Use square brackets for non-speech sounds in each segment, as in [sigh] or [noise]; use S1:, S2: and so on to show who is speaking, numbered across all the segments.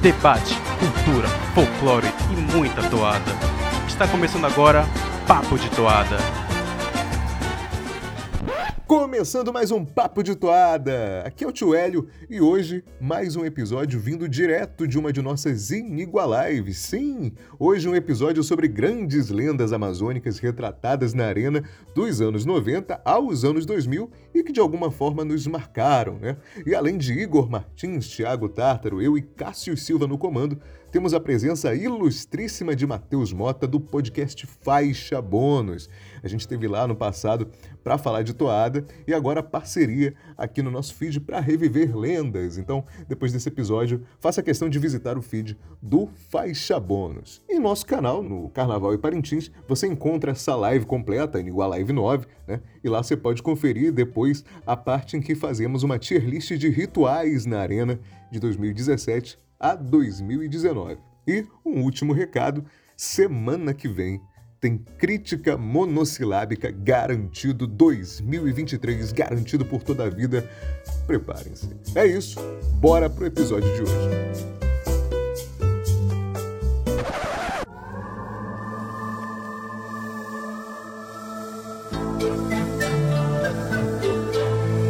S1: debate, cultura, folclore e muita toada. Está começando agora Papo de Toada.
S2: Começando mais um Papo de Toada! Aqui é o Tio Hélio e hoje mais um episódio vindo direto de uma de nossas inigualáveis. Sim, hoje um episódio sobre grandes lendas amazônicas retratadas na arena dos anos 90 aos anos 2000 e que de alguma forma nos marcaram, né? E além de Igor Martins, Thiago Tártaro, eu e Cássio Silva no comando, temos a presença ilustríssima de Matheus Mota do podcast Faixa Bônus. A gente esteve lá no passado para falar de toada e agora parceria aqui no nosso feed para reviver lendas. Então, depois desse episódio, faça questão de visitar o feed do Faixa Bônus. Em nosso canal, no Carnaval e Parintins, você encontra essa live completa, igual a Live 9, né? E lá você pode conferir depois a parte em que fazemos uma tier list de rituais na Arena de 2017 a 2019. E um último recado: semana que vem tem crítica monossilábica garantido 2023, garantido por toda a vida. Preparem-se. É isso, bora pro episódio de hoje.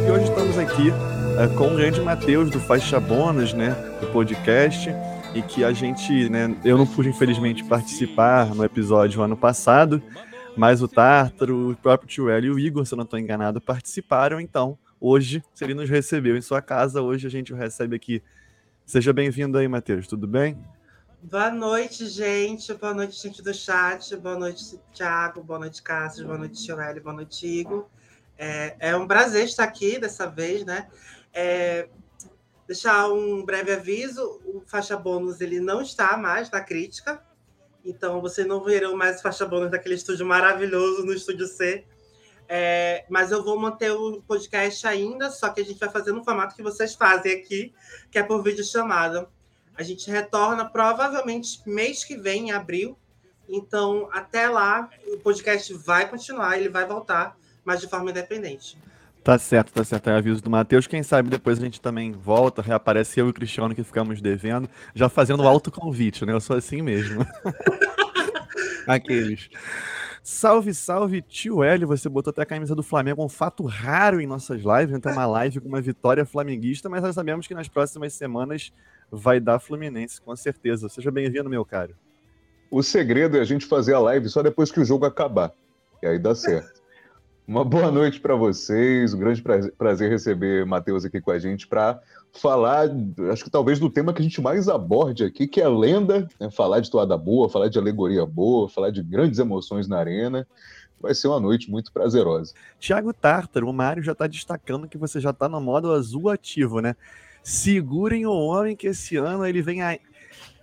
S3: E hoje estamos aqui com o grande Matheus do Faixa Bônus, né, do podcast e que a gente, né, eu não pude infelizmente participar no episódio ano passado, mas o Tártaro, o próprio Tio e o Igor, se eu não estou enganado, participaram, então hoje, se ele nos recebeu em sua casa, hoje a gente o recebe aqui. Seja bem-vindo aí, Matheus, tudo bem?
S4: Boa noite, gente. Boa noite, gente do chat. Boa noite, Thiago. Boa noite, Cássio. Boa noite, Tio. Boa noite, Igor. É, é um prazer estar aqui dessa vez, né? É, deixar um breve aviso: o faixa bônus ele não está mais na crítica, então vocês não verão mais faixa bônus daquele estúdio maravilhoso no estúdio C. É, mas eu vou manter o podcast ainda, só que a gente vai fazer no formato que vocês fazem aqui, que é por vídeo chamada. A gente retorna provavelmente mês que vem, em abril. Então, até lá, o podcast vai continuar, ele vai voltar, mas de forma independente.
S3: Tá certo, tá certo. É aviso do Matheus. Quem sabe depois a gente também volta, reaparece eu e o Cristiano que ficamos devendo, já fazendo autoconvite, né? Eu sou assim mesmo. [laughs] Aqueles. Salve, salve, tio Hélio. Você botou até a camisa do Flamengo, um fato raro em nossas lives. Né? Tem uma live com uma vitória flamenguista, mas nós sabemos que nas próximas semanas vai dar Fluminense, com certeza. Seja bem-vindo, meu caro.
S2: O segredo é a gente fazer a live só depois que o jogo acabar. E aí dá certo. Uma boa noite para vocês, um grande prazer receber Matheus aqui com a gente para falar, acho que talvez do tema que a gente mais aborde aqui, que é a lenda, né? falar de toada boa, falar de alegoria boa, falar de grandes emoções na arena. Vai ser uma noite muito prazerosa.
S3: Tiago Tartaro, o Mário já está destacando que você já está no modo azul ativo, né? Segurem o homem que esse ano ele vem aí.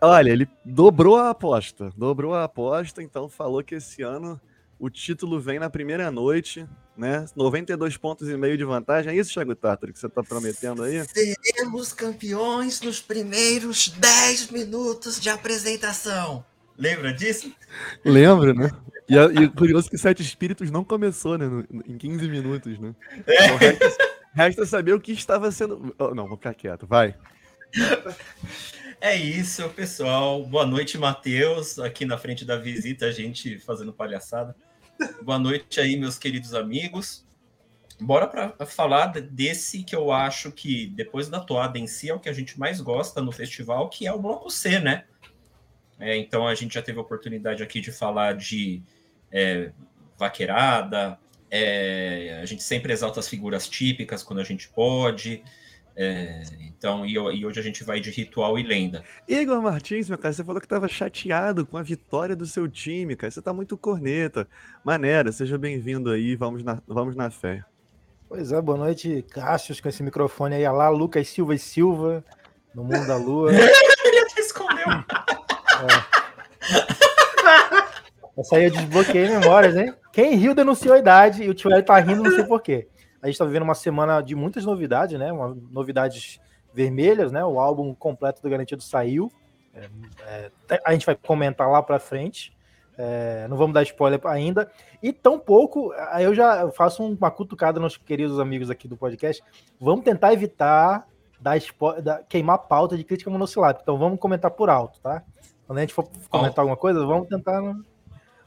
S3: Olha, ele dobrou a aposta, dobrou a aposta, então falou que esse ano o título vem na primeira noite, né? 92 pontos e meio de vantagem. É isso, Thiago Tartar, que você está prometendo aí?
S5: Seremos campeões nos primeiros 10 minutos de apresentação. Lembra disso?
S3: Lembro, né? E, e curioso que Sete Espíritos não começou, né? No, em 15 minutos, né? É. Então, resta, resta, saber o que estava sendo. Oh, não, vou ficar quieto, vai.
S5: É isso, pessoal. Boa noite, Matheus. Aqui na frente da visita, a gente fazendo palhaçada. Boa noite aí, meus queridos amigos. Bora para falar desse que eu acho que, depois da toada em si, é o que a gente mais gosta no festival, que é o Bloco C, né? É, então a gente já teve a oportunidade aqui de falar de é, vaqueirada, é, a gente sempre exalta as figuras típicas quando a gente pode. É, então, e, e, hoje a gente vai de ritual e lenda.
S3: Igor Martins, meu cara, você falou que estava chateado com a vitória do seu time, cara. Você está muito corneta. Maneira, seja bem-vindo aí, vamos na, vamos na fé.
S6: Pois é, boa noite, Cássius, com esse microfone aí, lá, Lucas Silva e Silva, no mundo da lua. [laughs]
S5: Ele até escondeu.
S6: É. Essa aí eu desbloqueei memórias, hein? Quem riu denunciou a idade e o tio L tá rindo, não sei porquê. A gente está vivendo uma semana de muitas novidades, né? Uma, novidades vermelhas, né? O álbum completo do Garantido saiu. É, é, a gente vai comentar lá para frente. É, não vamos dar spoiler ainda. E tão pouco, aí eu já faço uma cutucada nos queridos amigos aqui do podcast. Vamos tentar evitar dar, dar queimar a pauta de crítica monossilábica. Então vamos comentar por alto, tá? Quando a gente for comentar alguma coisa, vamos tentar.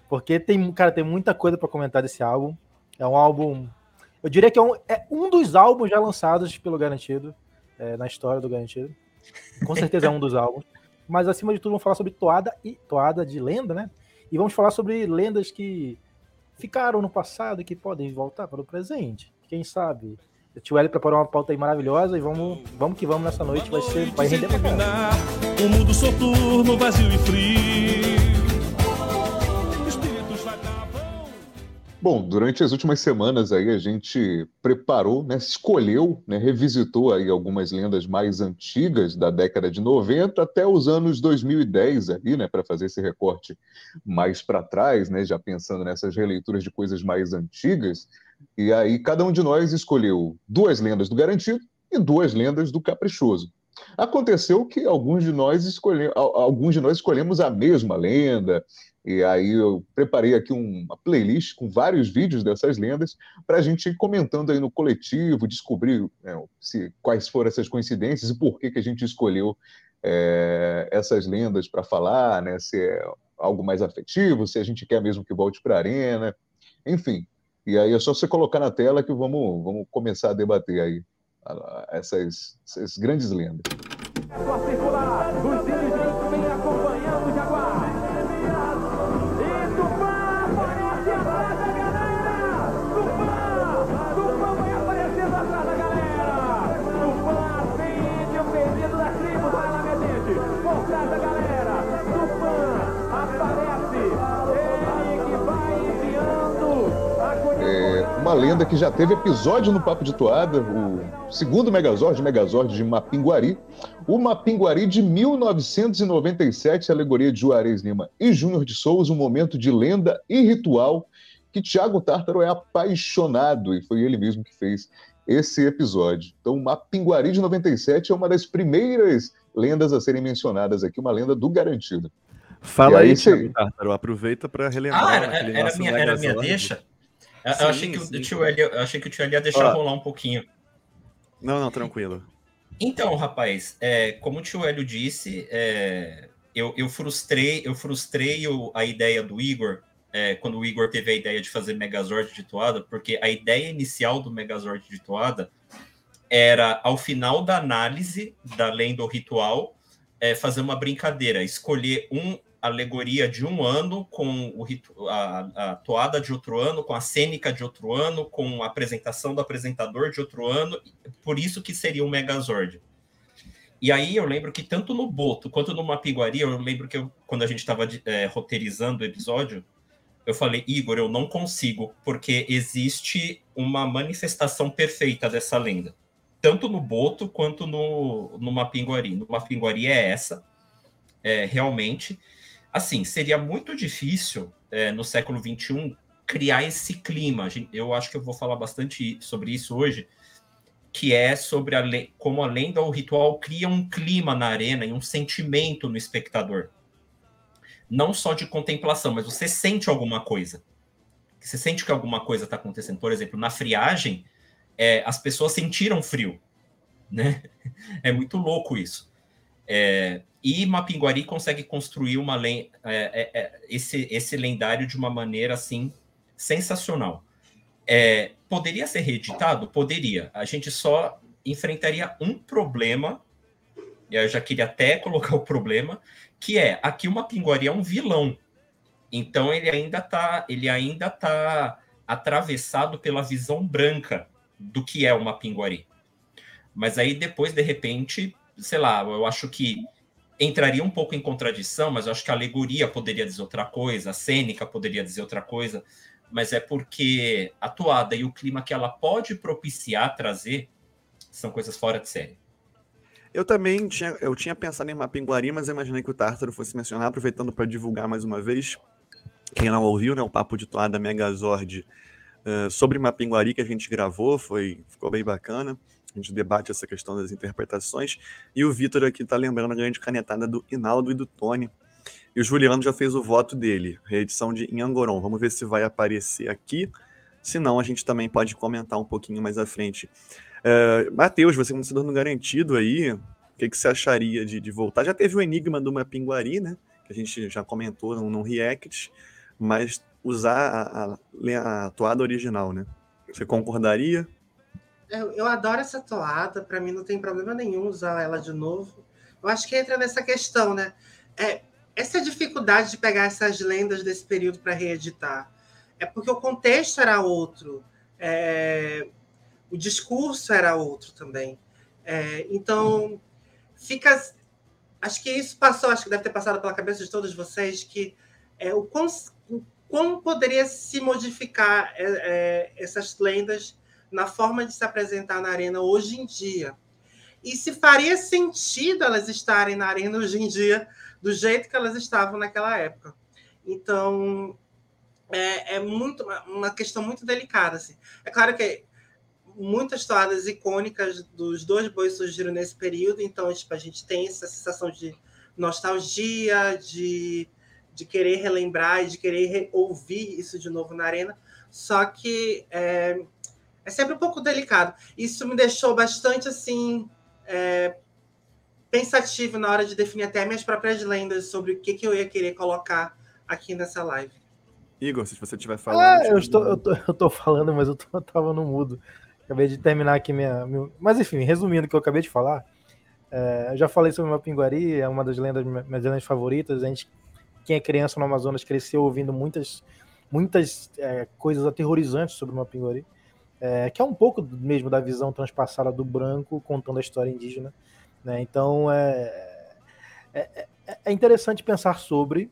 S6: Porque tem, cara, tem muita coisa para comentar desse álbum. É um álbum. Eu diria que é um, é um dos álbuns já lançados pelo Garantido, é, na história do Garantido. Com certeza é um dos álbuns. Mas acima de tudo, vamos falar sobre toada e toada de lenda, né? E vamos falar sobre lendas que ficaram no passado e que podem voltar para o presente. Quem sabe? O tio L preparou uma pauta aí maravilhosa e vamos, vamos que vamos nessa noite, vai ser vai render
S7: O mundo soturno, vazio e frio.
S2: Bom, durante as últimas semanas aí a gente preparou, né, escolheu, né, revisitou aí algumas lendas mais antigas da década de 90 até os anos 2010 aí, né, para fazer esse recorte mais para trás, né, já pensando nessas releituras de coisas mais antigas. E aí cada um de nós escolheu duas lendas do Garantido e duas lendas do Caprichoso. Aconteceu que alguns de nós escolhemos, alguns de nós escolhemos a mesma lenda, e aí eu preparei aqui uma playlist com vários vídeos dessas lendas para a gente ir comentando aí no coletivo, descobrir né, se, quais foram essas coincidências e por que, que a gente escolheu é, essas lendas para falar, né, se é algo mais afetivo, se a gente quer mesmo que volte para a arena, enfim. E aí é só você colocar na tela que vamos, vamos começar a debater aí essas, essas grandes lendas. Uma lenda que já teve episódio no Papo de Toada, o segundo Megazord, Megazord de Mapinguari. O Mapinguari de 1997, alegoria de Juarez Lima e Júnior de Souza, um momento de lenda e ritual que Tiago Tártaro é apaixonado e foi ele mesmo que fez esse episódio. Então, Mapinguari de 97 é uma das primeiras lendas a serem mencionadas aqui, uma lenda do Garantido.
S3: Fala aí, aí Tiago Tártaro, aproveita para relembrar.
S5: Ah, era, era, minha, era minha deixa? Eu, sim, achei, que o tio Eli, eu achei que o tio Eli ia deixar rolar um pouquinho.
S3: Não, não, tranquilo.
S5: Então, rapaz, é, como o tio Hélio disse, é, eu, eu, frustrei, eu frustrei o, a ideia do Igor é, quando o Igor teve a ideia de fazer Megazord de toada, porque a ideia inicial do Megazord de toada era, ao final da análise da lenda ou ritual, é, fazer uma brincadeira, escolher um alegoria de um ano, com o, a, a, toada de outro ano, com a cênica de outro ano, com a apresentação do apresentador de outro ano, por isso que seria um Megazord. E aí eu lembro que tanto no Boto quanto no Mapiguari, eu lembro que eu, quando a gente estava é, roteirizando o episódio, eu falei, Igor, eu não consigo, porque existe uma manifestação perfeita dessa lenda. Tanto no Boto quanto no, no Mapinguari. No Mapinguari é essa, é, realmente assim, seria muito difícil é, no século XXI criar esse clima. Eu acho que eu vou falar bastante sobre isso hoje, que é sobre a como a lenda ou o ritual cria um clima na arena e um sentimento no espectador. Não só de contemplação, mas você sente alguma coisa. Você sente que alguma coisa está acontecendo. Por exemplo, na friagem, é, as pessoas sentiram frio. Né? [laughs] É muito louco isso. É, e Mapinguari consegue construir uma é, é, é, esse, esse lendário de uma maneira assim sensacional. É, poderia ser reeditado? Poderia. A gente só enfrentaria um problema. Eu já queria até [laughs] colocar o problema, que é aqui o Mapinguari é um vilão. Então ele ainda está ele ainda tá atravessado pela visão branca do que é o Mapinguari. Mas aí depois de repente, sei lá, eu acho que entraria um pouco em contradição, mas eu acho que a alegoria poderia dizer outra coisa, a cênica poderia dizer outra coisa, mas é porque a toada e o clima que ela pode propiciar, trazer, são coisas fora de série.
S3: Eu também tinha, eu tinha pensado em Mapinguari, mas imaginei que o Tártaro fosse mencionar, aproveitando para divulgar mais uma vez. Quem não ouviu, né, o papo de toada Megazord uh, sobre Mapinguari que a gente gravou, foi, ficou bem bacana a gente debate essa questão das interpretações. E o Vitor aqui está lembrando a grande canetada do Inaldo e do Tony. E o Juliano já fez o voto dele, reedição de Inhangoron. Vamos ver se vai aparecer aqui. Se não, a gente também pode comentar um pouquinho mais à frente. É, Matheus, você como sendo garantido aí, o que, que você acharia de, de voltar? Já teve o enigma do Mapinguari, né? Que a gente já comentou no, no React, mas usar a, a, a toada original, né? Você concordaria?
S4: Eu, eu adoro essa toada, para mim não tem problema nenhum usar ela de novo. Eu acho que entra nessa questão, né? É, essa dificuldade de pegar essas lendas desse período para reeditar. É porque o contexto era outro, é, o discurso era outro também. É, então, fica. Acho que isso passou, acho que deve ter passado pela cabeça de todos vocês, que é, o quão, como poderia se modificar é, é, essas lendas na forma de se apresentar na arena hoje em dia. E se faria sentido elas estarem na arena hoje em dia do jeito que elas estavam naquela época. Então, é, é muito uma questão muito delicada. Assim. É claro que muitas toadas icônicas dos dois bois surgiram nesse período, então tipo, a gente tem essa sensação de nostalgia, de de querer relembrar e de querer ouvir isso de novo na arena. Só que é, é sempre um pouco delicado. Isso me deixou bastante assim é, pensativo na hora de definir até minhas próprias lendas sobre o que, que eu ia querer colocar aqui nessa live.
S3: Igor, se você estiver falando.
S6: Ah, eu estou, eu, tô, eu tô falando, mas eu, tô, eu [laughs] tava no mudo. Acabei de terminar aqui minha. Meu... Mas enfim, resumindo o que eu acabei de falar, é, eu já falei sobre o Mapinguari, é uma das lendas, minhas lendas favoritas. A gente quem é criança no Amazonas cresceu ouvindo muitas, muitas é, coisas aterrorizantes sobre o Mapinguari, é, que é um pouco mesmo da visão transpassada do branco contando a história indígena. Né? Então é, é, é, é interessante pensar sobre.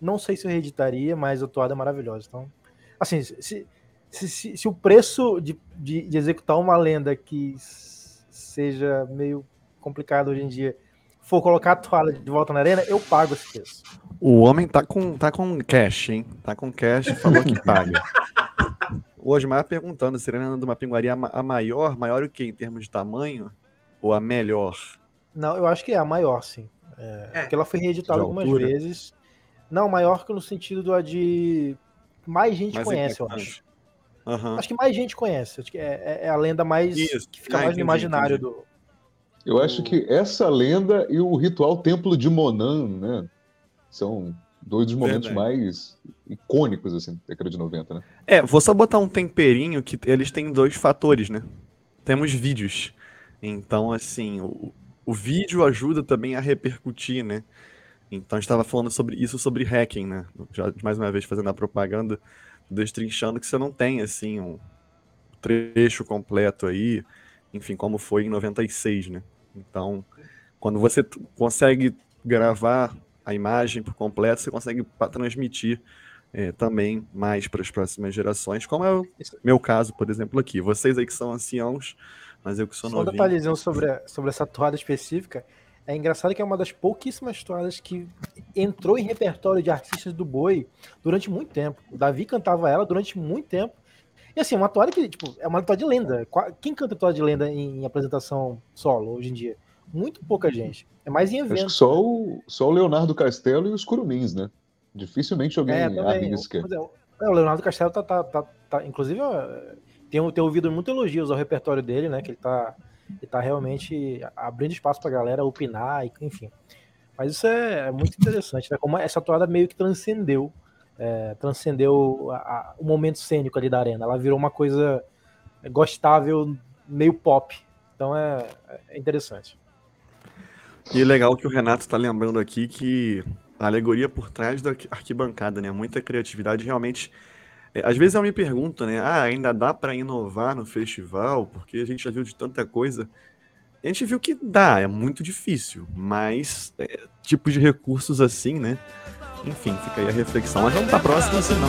S6: Não sei se eu reeditaria, mas a toada é maravilhosa. Então, assim, se, se, se, se o preço de, de, de executar uma lenda que seja meio complicado hoje em dia for colocar a toalha de volta na arena, eu pago esse preço.
S3: O homem tá com, tá com cash, hein? Tá com cash e falou que [laughs] paga. O Osmar perguntando se a Arena do Mapinguari é a maior, maior o que em termos de tamanho? Ou a melhor?
S6: Não, eu acho que é a maior, sim. É, é. Porque ela foi reeditada algumas altura. vezes. Não, maior que no sentido do de mais gente mais conhece, eu acho. Uhum. Acho que mais gente conhece. Acho que é, é, é a lenda mais Isso. que fica ah, mais entendi, no imaginário entendi. do.
S2: Eu acho que essa lenda e o ritual Templo de Monan, né? São dois dos momentos Verdade. mais icônicos, assim, da década de 90, né?
S3: É, vou só botar um temperinho que eles têm dois fatores, né? Temos vídeos. Então, assim, o, o vídeo ajuda também a repercutir, né? Então a gente estava falando sobre isso sobre hacking, né? Já mais uma vez fazendo a propaganda, destrinchando que você não tem assim um trecho completo aí, enfim, como foi em 96, né? Então, quando você consegue gravar a imagem por completo, você consegue transmitir é, também mais para as próximas gerações, como é o meu caso, por exemplo, aqui. Vocês aí que são anciãos, mas eu que sou Só novinho.
S6: Só detalhezinho sobre, sobre essa toada específica, é engraçado que é uma das pouquíssimas toadas que entrou em repertório de artistas do boi durante muito tempo. O Davi cantava ela durante muito tempo. E assim, uma toada que, tipo, é uma toada de lenda. Quem canta toada de lenda em apresentação solo hoje em dia? Muito pouca gente. É mais em evento.
S2: só o, só o Leonardo Castelo e os Curumins, né? Dificilmente alguém é, arrisca.
S6: É, o Leonardo Castelo tá, tá, tá, tá inclusive, tem, tem ouvido muito elogios ao repertório dele, né? Que ele tá, ele tá realmente abrindo espaço pra galera opinar, enfim. Mas isso é, é muito interessante, né? Como essa toada meio que transcendeu, é, transcendeu a, a, o momento cênico ali da arena. Ela virou uma coisa gostável, meio pop. Então é, é interessante.
S3: E legal que o Renato está lembrando aqui que a alegoria por trás da arquibancada, né? Muita criatividade, realmente. É, às vezes eu me pergunto, né? Ah, ainda dá para inovar no festival? Porque a gente já viu de tanta coisa. A gente viu que dá, é muito difícil, mas é, tipos de recursos assim, né? Enfim, fica aí a reflexão. Mas vamos para a próxima, senão.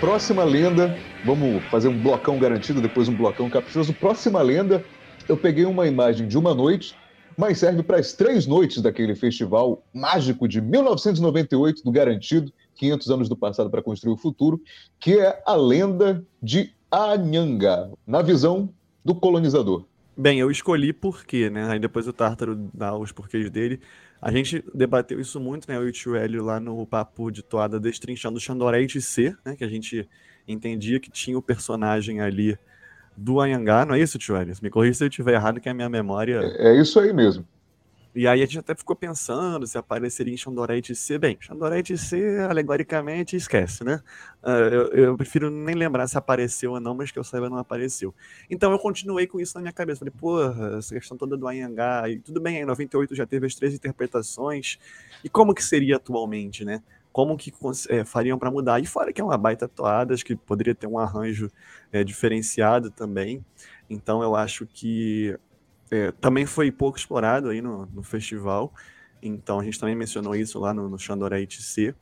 S2: Próxima lenda, vamos fazer um blocão garantido, depois um blocão caprichoso. Próxima lenda, eu peguei uma imagem de uma noite, mas serve para as três noites daquele festival mágico de 1998 do Garantido, 500 anos do passado para construir o futuro, que é a lenda de Anhanga, na visão do colonizador.
S3: Bem, eu escolhi porque, né? Aí depois o Tártaro dá os porquês dele. A gente debateu isso muito, né? Eu e o Tio Hélio lá no papo de toada destrinchando o Xandoré de C, né? Que a gente entendia que tinha o personagem ali do Anhangá, não é isso, Tio Hélio? Me corrija se eu estiver errado, que a minha memória...
S2: É, é isso aí mesmo.
S3: E aí a gente até ficou pensando se apareceria em Xandoré de C. Bem, Xandoré de C, alegoricamente, esquece, né? Uh, eu, eu, prefiro nem lembrar se apareceu ou não, mas que eu saiba não apareceu. Então eu continuei com isso na minha cabeça. Falei, porra, essa questão toda do Anhangá, e tudo bem, em 98 já teve as três interpretações, e como que seria atualmente, né? Como que é, fariam para mudar? E fora que é uma baita toada, acho que poderia ter um arranjo é, diferenciado também. Então eu acho que é, também foi pouco explorado aí no, no, festival, então a gente também mencionou isso lá no, no Xandoré ITC.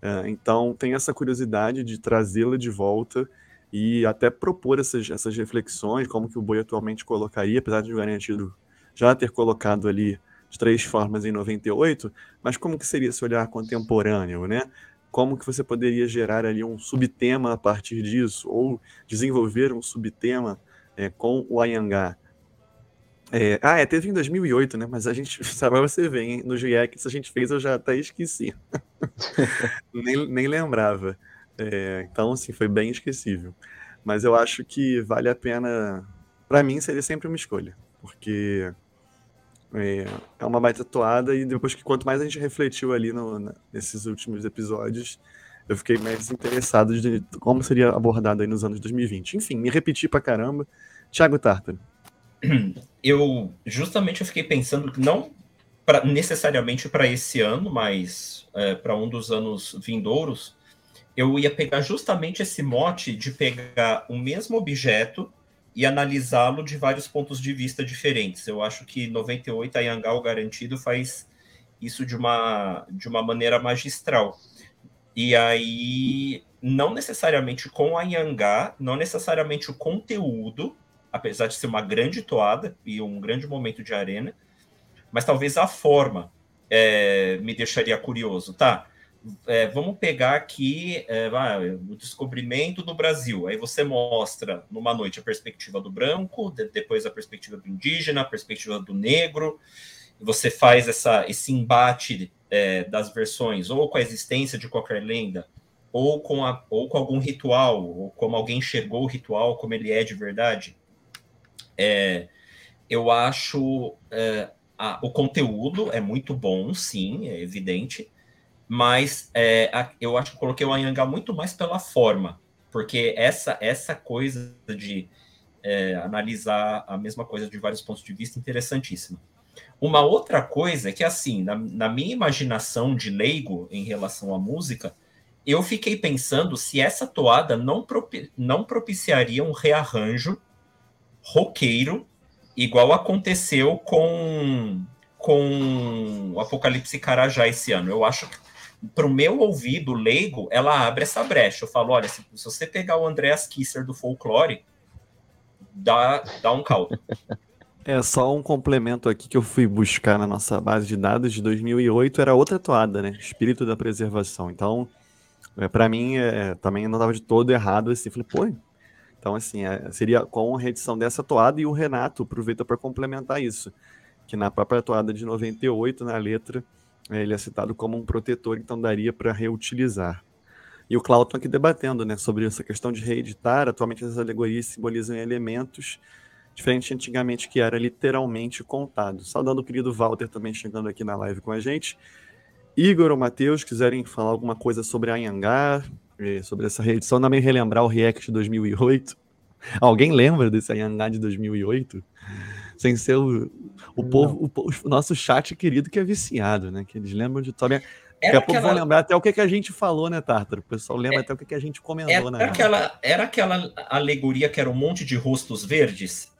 S3: É, então tem essa curiosidade de trazê-la de volta e até propor essas, essas reflexões, como que o Boi atualmente colocaria, apesar de o Garantido já ter colocado ali de três formas em 98, mas como que seria esse olhar contemporâneo, né? Como que você poderia gerar ali um subtema a partir disso, ou desenvolver um subtema é, com o Ayangá? É, ah, é, teve em 2008, né? Mas a gente, [laughs] sabe, você vê, no GX a gente fez, eu já até esqueci. [laughs] nem, nem lembrava. É, então, assim, foi bem esquecível. Mas eu acho que vale a pena. Para mim, seria sempre uma escolha. Porque é, é, uma baita toada e depois que quanto mais a gente refletiu ali no, nesses últimos episódios, eu fiquei mais interessado de como seria abordado aí nos anos 2020. Enfim, me repeti pra caramba. Thiago Tartaro [clears throat]
S5: eu justamente eu fiquei pensando que não pra, necessariamente para esse ano, mas é, para um dos anos vindouros, eu ia pegar justamente esse mote de pegar o mesmo objeto e analisá-lo de vários pontos de vista diferentes. Eu acho que 98 a Yangal garantido faz isso de uma de uma maneira magistral. E aí não necessariamente com a Yangá, não necessariamente o conteúdo, apesar de ser uma grande toada e um grande momento de arena, mas talvez a forma é, me deixaria curioso. Tá, é, vamos pegar aqui é, o descobrimento do Brasil. Aí você mostra numa noite a perspectiva do branco, de, depois a perspectiva do indígena, a perspectiva do negro. Você faz essa, esse embate é, das versões, ou com a existência de qualquer lenda, ou com, a, ou com algum ritual, ou como alguém enxergou o ritual, como ele é de verdade. É, eu acho é, a, o conteúdo é muito bom, sim, é evidente, mas é, a, eu acho que coloquei o Anhangá muito mais pela forma, porque essa, essa coisa de é, analisar a mesma coisa de vários pontos de vista interessantíssima. Uma outra coisa é que, assim, na, na minha imaginação de leigo em relação à música, eu fiquei pensando se essa toada não, propi não propiciaria um rearranjo roqueiro, igual aconteceu com, com o Apocalipse Carajá esse ano. Eu acho que, para o meu ouvido leigo, ela abre essa brecha. Eu falo, olha, se, se você pegar o Andreas Kisser do folclore, dá, dá um caldo. [laughs]
S3: É só um complemento aqui que eu fui buscar na nossa base de dados de 2008, era outra toada, né? Espírito da preservação. Então, é, para mim, é, também não estava de todo errado assim. Falei, pô, então, assim, é, seria com a reedição dessa toada e o Renato aproveita para complementar isso, que na própria toada de 98, na letra, é, ele é citado como um protetor, então daria para reutilizar. E o Clauton aqui debatendo né, sobre essa questão de reeditar. Atualmente, as alegorias simbolizam elementos diferentes antigamente, que era literalmente contado. Saudando o querido Walter também chegando aqui na live com a gente. Igor ou Matheus, quiserem falar alguma coisa sobre Anhangá, sobre essa reedição, também relembrar o React de 2008. [laughs] Alguém lembra desse Ayangá de 2008? Sem ser o, o povo, o, o, nosso chat querido que é viciado, né? Que eles lembram de Daqui a pouco aquela... vão lembrar até o que, que a gente falou, né, Tártaro? O pessoal lembra é... até o que, que a gente comentou,
S5: era
S3: né?
S5: Aquela, era aquela alegoria que era um monte de rostos verdes?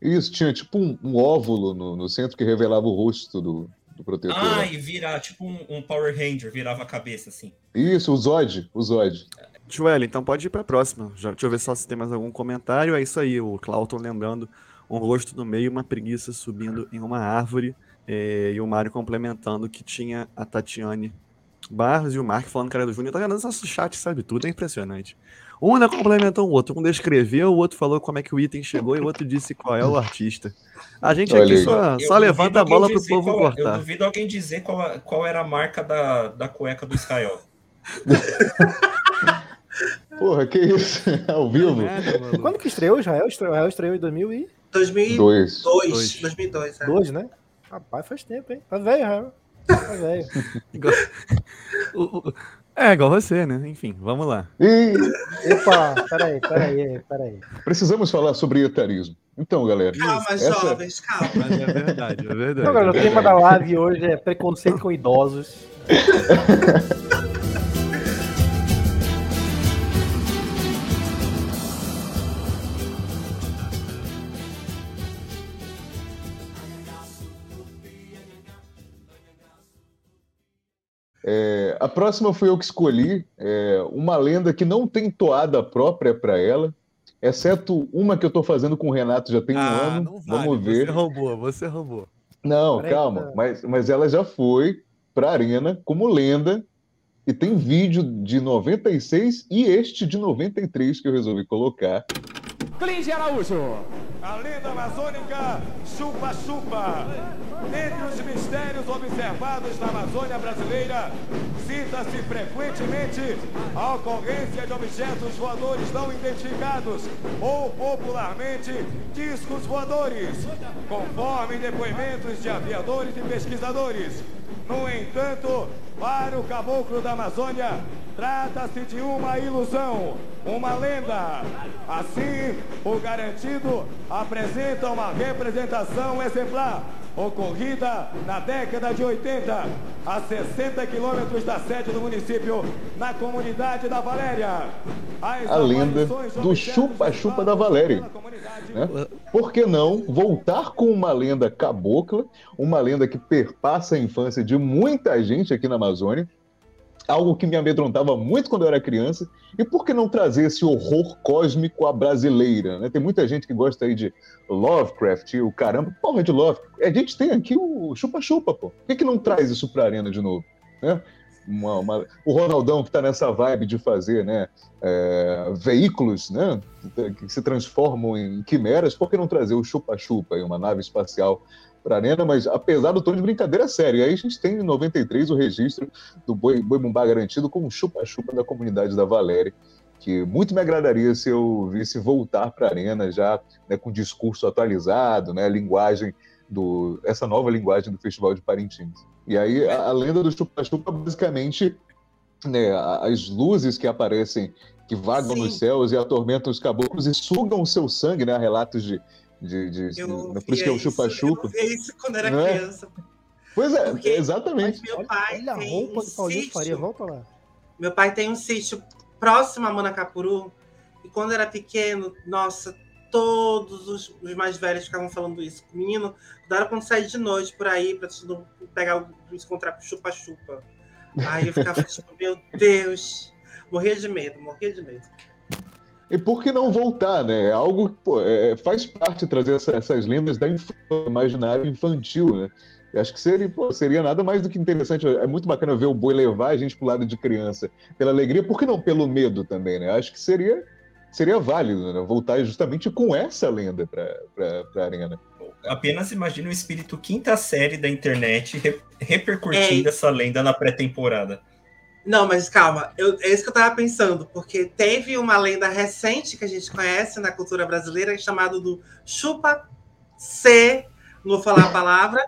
S2: Isso, tinha tipo um, um óvulo no, no, centro que revelava o rosto do, do protetor.
S5: Ah, e vira tipo um, um, Power Ranger, virava a cabeça assim.
S2: Isso, o Zod, o Zod.
S3: Joel, então pode ir pra próxima. Já, deixa eu ver só se tem mais algum comentário. É isso aí, o Clauton lembrando um rosto no meio, uma preguiça subindo em uma árvore. eh, e o Mário complementando que tinha a Tatiane Barros e o Mark falando que era do Júnior. Tá vendo? Nosso chat sabe tudo, é impressionante. Um ainda complementou o outro. Um descreveu, o outro falou como é que o item chegou e o outro disse qual é o artista. A gente
S2: Olha
S3: aqui
S2: aí.
S3: só,
S5: Eu
S3: só levanta a bola pro povo
S5: qual- Eu
S3: cortar.
S5: duvido alguém dizer qual, qual era a marca da, da cueca do Skyol. [laughs]
S2: Porra, que isso? [laughs] Ao vivo?
S3: Maluco.
S6: Quando que estreou o Israel? Estreou- O Israel estreou em 2002,
S4: 2002,
S2: Dois.
S4: 2002, é.
S6: né? Rapaz, faz tempo, hein? Tá velho, Israel. [laughs]
S3: É, igual você, né? Enfim, vamos lá.
S2: E
S6: Opa, peraí, peraí, peraí.
S2: precisamos falar sobre etarismo. Então, galera.
S4: Calma,
S2: essa-
S4: jovens, calma.
S3: Mas é verdade, é verdade.
S6: Então, galera, o tema da live hoje é preconceito com idosos. [laughs]
S2: É, a próxima foi eu que escolhi, é, uma lenda que não tem toada própria para ela, exceto uma que eu estou fazendo com o Renato já tem um
S3: Ah,
S2: ano.
S3: não vale,
S2: Vamos ver.
S3: Você roubou, você roubou.
S2: Não,
S6: Peraí,
S2: calma,
S6: tá.
S2: mas, mas ela já foi para a Arena como lenda e tem vídeo de 96 e este de 93 que eu resolvi colocar.
S7: Clinge Araújo. A lenda amazônica Chupa Chupa. Entre os mistérios observados na Amazônia brasileira, cita-se frequentemente a ocorrência de objetos voadores não identificados, ou popularmente discos voadores, conforme depoimentos de aviadores e pesquisadores. No entanto, para o caboclo da Amazônia, trata-se de uma ilusão, uma lenda. Assim, o garantido apresenta uma representação exemplar, ocorrida na década de 80, a 60 quilômetros da sede do município, na comunidade da Valéria. As
S2: A lenda do chupa-chupa da Valéria. né? Por que não voltar com uma lenda cabocla, uma lenda que perpassa a infância de muita gente aqui na Amazônia, algo que me amedrontava muito quando eu era criança, e por que não trazer esse horror cósmico à brasileira? né? Tem muita gente que gosta aí de Lovecraft, o caramba, porra de Lovecraft. A gente tem aqui o chupa-chupa, pô. Por que, que não traz isso pra arena de novo? Né? Uma- uma- O Ronaldão que tá nessa vibe de fazer, né? é, veículos, né? Que se transformam em quimeras, por que não trazer o chupa-chupa, uma nave espacial para a arena? Mas apesar do tom de brincadeira sério, aí a gente tem em 93 o registro do Boi, Boi Bumbá garantido como chupa-chupa da comunidade da Valéria, que muito me agradaria se eu visse voltar para a arena já né, com discurso atualizado, né? Linguagem do essa nova linguagem do Festival de Parintins. E aí a, a lenda do chupa-chupa basicamente né, as luzes que aparecem, que vagam
S4: Sim.
S2: nos céus e atormentam os caboclos e sugam o seu sangue, né? Relatos de. De, de-
S4: Eu
S2: por isso que é o chupa-chupa.
S4: Eu isso quando era
S2: é?
S4: criança.
S2: Pois é,
S4: Porque-
S2: exatamente.
S4: Meu
S6: Olha,
S4: pai
S6: olha a
S4: tem
S6: roupa
S4: um
S6: que Paulinho
S4: sítio.
S6: faria, volta lá.
S4: Meu pai tem um sítio próximo a Manacapuru. E quando era pequeno, nossa, todos os, os mais velhos ficavam falando isso. Menino, cuidado quando sair de noite por aí, pra não pegar o se encontrar com chupa-chupa. Aí eu ficava [laughs] tipo, meu Deus. Morria de medo, morria de medo.
S2: E por que não voltar, né? É algo que pô, é, faz parte trazer essa- essas lendas da imaginário infantil, né? Eu acho que seria, pô, seria nada mais do que interessante. É muito bacana ver o boi levar a gente pro lado de criança pela alegria, por que não pelo medo também, né? Acho que seria, seria válido, né? Voltar justamente com essa lenda para a arena.
S5: Apenas imagine o espírito quinta série da internet re- repercutindo
S4: É.
S5: essa lenda na pré-temporada.
S4: Não, mas calma, eu- é isso que eu tava pensando, porque teve uma lenda recente que a gente conhece na cultura brasileira, chamado do chupa C, não vou falar a palavra,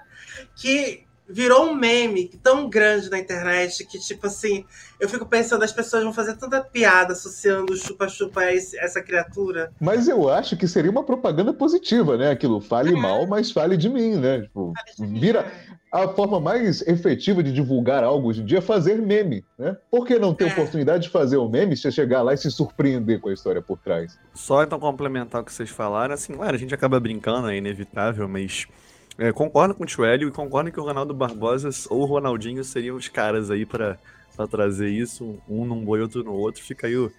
S4: que virou um meme tão grande na internet que, tipo assim, eu fico pensando, as pessoas vão fazer tanta piada associando o chupa-chupa a esse- essa criatura.
S2: Mas eu acho que seria uma propaganda positiva, né? Aquilo, fale mal, mas fale de mim, né? Tipo, vira a forma mais efetiva de divulgar algo hoje em dia é fazer meme, né? Por que não ter
S4: É.
S2: oportunidade de fazer o meme se você chegar lá e se surpreender com a história por trás?
S3: Só então complementar o que vocês falaram, assim, claro, a gente acaba brincando, é inevitável, mas é, concordo com o Tio Hélio e concordo que o Ronaldo Barbosa ou o Ronaldinho seriam os caras aí para trazer isso, um num boi, outro no outro, fica aí o.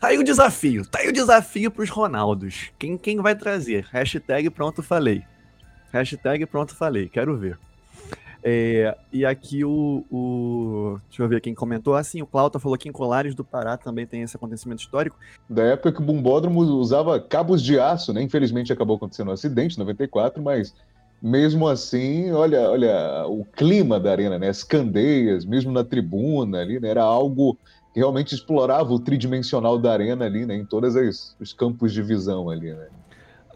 S3: Tá aí o desafio, tá aí o desafio pros Ronaldos. Quem, quem vai trazer? Hashtag pronto falei. Hashtag pronto falei, quero ver. É, e aqui o, o, Deixa eu ver quem comentou. Assim, o Clauta falou que em Colares do Pará também tem esse acontecimento histórico.
S2: Da época que o Bumbódromo usava cabos de aço, né? Infelizmente acabou acontecendo um acidente em 94, mas mesmo assim, olha, olha o clima da arena, né? As candeias, mesmo na tribuna ali, né? Era algo que realmente explorava o tridimensional da arena ali, né? Em todos os campos de visão ali, né?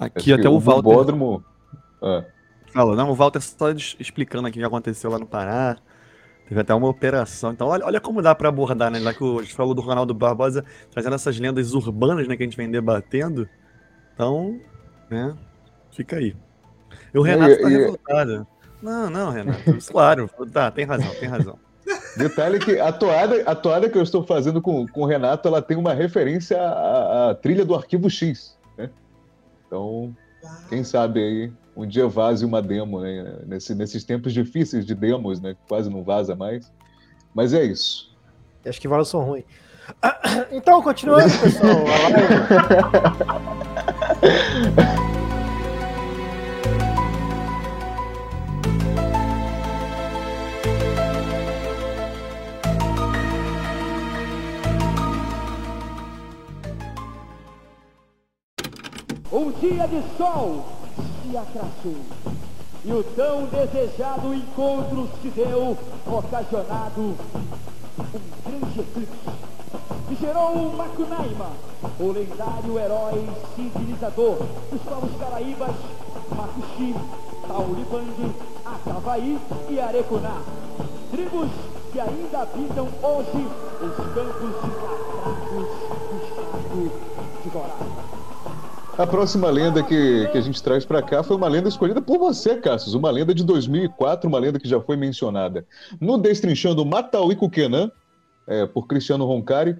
S3: Aqui até o, o Walter...
S2: Bumbódromo... Ah.
S3: Fala, não, o Walter só explicando aqui o que aconteceu lá no Pará. Teve até uma operação. Então, olha, olha como dá para abordar, né? Já que a gente falou do Ronaldo Barbosa, trazendo essas lendas urbanas, né, que a gente vem debatendo. Então, né, fica aí. E o Renato e, tá e... revoltado. Não, não, Renato. Claro, tá, tem razão, tem razão.
S2: Detalhe que a toada, a toada que eu estou fazendo com, com o Renato, ela tem uma referência à, à trilha do Arquivo X, né? Então, quem sabe aí um dia vaze uma demo, né? Nesse, nesses tempos difíceis de demos, né? Quase não vaza mais. Mas é isso.
S6: Acho que valas são ruins. [coughs] Então, continuando, pessoal. [laughs] [laughs]
S7: Um dia de sol se atrasou. E o tão desejado encontro se deu, ocasionado um grande eclipse, que gerou o Macunaíma, o lendário herói civilizador dos povos caraíbas, Macuxi, Tauribang, Acavaí e Arecuná. Tribos que ainda habitam hoje os campos enlatrados do estado de Roraima.
S2: A próxima lenda que, que a gente traz para cá foi uma lenda escolhida por você, Cassius. Uma lenda de 2004, uma lenda que já foi mencionada no Destrinchando Matauí Kukenan, é, por Cristiano Roncari,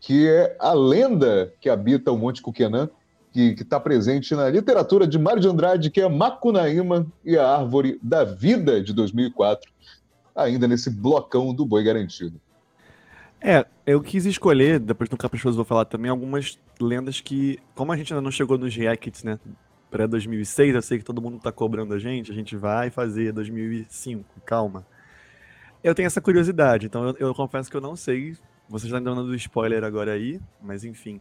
S2: que é a lenda que habita o Monte Kukenan, que está presente na literatura de Mário de Andrade, que é Macunaíma e a Árvore da Vida, de 2004, ainda nesse blocão do Boi Garantido.
S3: É, eu quis escolher, depois no Caprichoso vou falar também, algumas lendas que, como a gente ainda não chegou nos reacts, né, pré-2006, eu sei que todo mundo tá cobrando a gente, a gente vai fazer 2005, calma. Eu tenho essa curiosidade, então eu, eu confesso que eu não sei, vocês estão dando spoiler agora aí, mas enfim,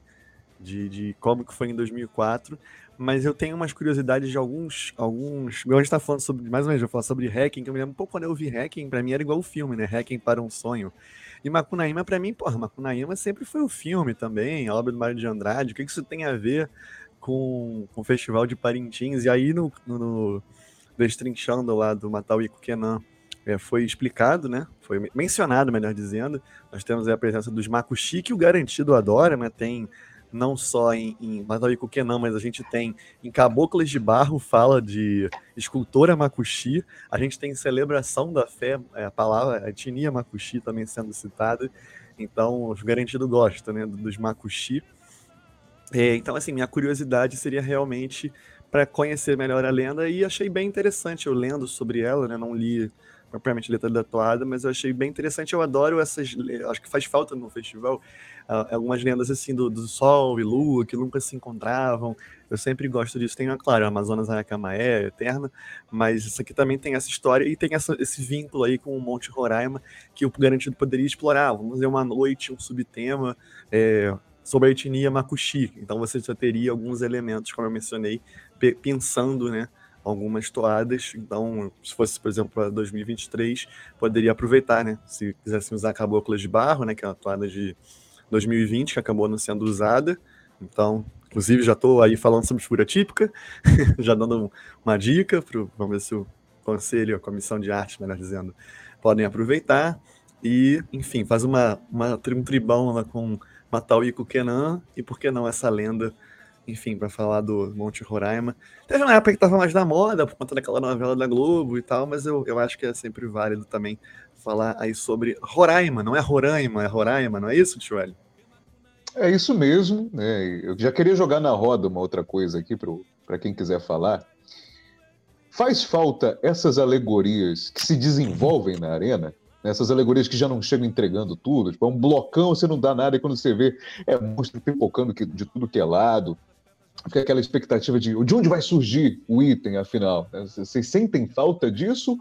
S3: de, de como que foi em 2004, mas eu tenho umas curiosidades de alguns, alguns, a gente tá falando sobre, mais ou menos, eu falar sobre Hacking, que eu me lembro um pouco quando eu vi Hacking, pra mim era igual o filme, né, Hacking para um sonho, e Macunaíma, para mim, porra, Macunaíma sempre foi o filme também, a obra do Mário de Andrade. O que isso tem a ver com, com o Festival de Parintins? E aí, no, no, no Destrinchando lá do Matauí Kenan, é, foi explicado, né? Foi mencionado, melhor dizendo. Nós temos a presença dos Makushi, que o Garantido adora, né? Tem não só em, em Matawico não, mas a gente tem em Caboclas de Barro, fala de escultora Makushi, a gente tem celebração da fé, é, a palavra, a etnia Makushi também sendo citada, então os garantido gosta, né, dos Makushi. É, então, assim, minha curiosidade seria realmente para conhecer melhor a lenda e achei bem interessante eu lendo sobre ela, né, não li propriamente letra da toada, mas eu achei bem interessante. Eu adoro essas. Acho que faz falta no festival algumas lendas assim do, do, Sol e Lua que nunca se encontravam. Eu sempre gosto disso. Tem, claro, Amazonas Aracamaé, Eterna, mas isso aqui também tem essa história e tem essa, esse vínculo aí com o Monte Roraima que o Garantido poderia explorar. Vamos ver uma noite, um subtema é, sobre a etnia Makushi. Então você já teria alguns elementos, como eu mencionei, pensando, né? Algumas toadas. Então, se fosse, por exemplo, para 2023, poderia aproveitar, né? Se quisesse usar Caboclas de Barro, né? Que é uma toada de 2020 que acabou não sendo usada. Então, inclusive, já estou aí falando sobre figura típica, [laughs] já dando uma dica, pro, vamos ver se o conselho, a comissão de arte, melhor dizendo, podem aproveitar. E, enfim, faz uma, uma um tribão lá com Matauí Kenan, e por que não essa lenda, enfim, para falar do Monte Roraima. Teve uma época que estava mais na moda, por conta daquela novela da Globo e tal, mas eu, eu acho que é sempre válido também falar aí sobre Roraima, não é Roraima, é Roraima, não é isso, Hélio?
S2: É isso mesmo, né? Eu já queria jogar na roda uma outra coisa aqui para quem quiser falar. Faz falta essas alegorias que se desenvolvem na arena, Essas alegorias que já não chegam entregando tudo, tipo, é um blocão, você não dá nada, e quando você vê, é monstro pipocando de tudo que é lado. Fica aquela expectativa de de onde vai surgir o item, afinal. Né? Vocês sentem falta disso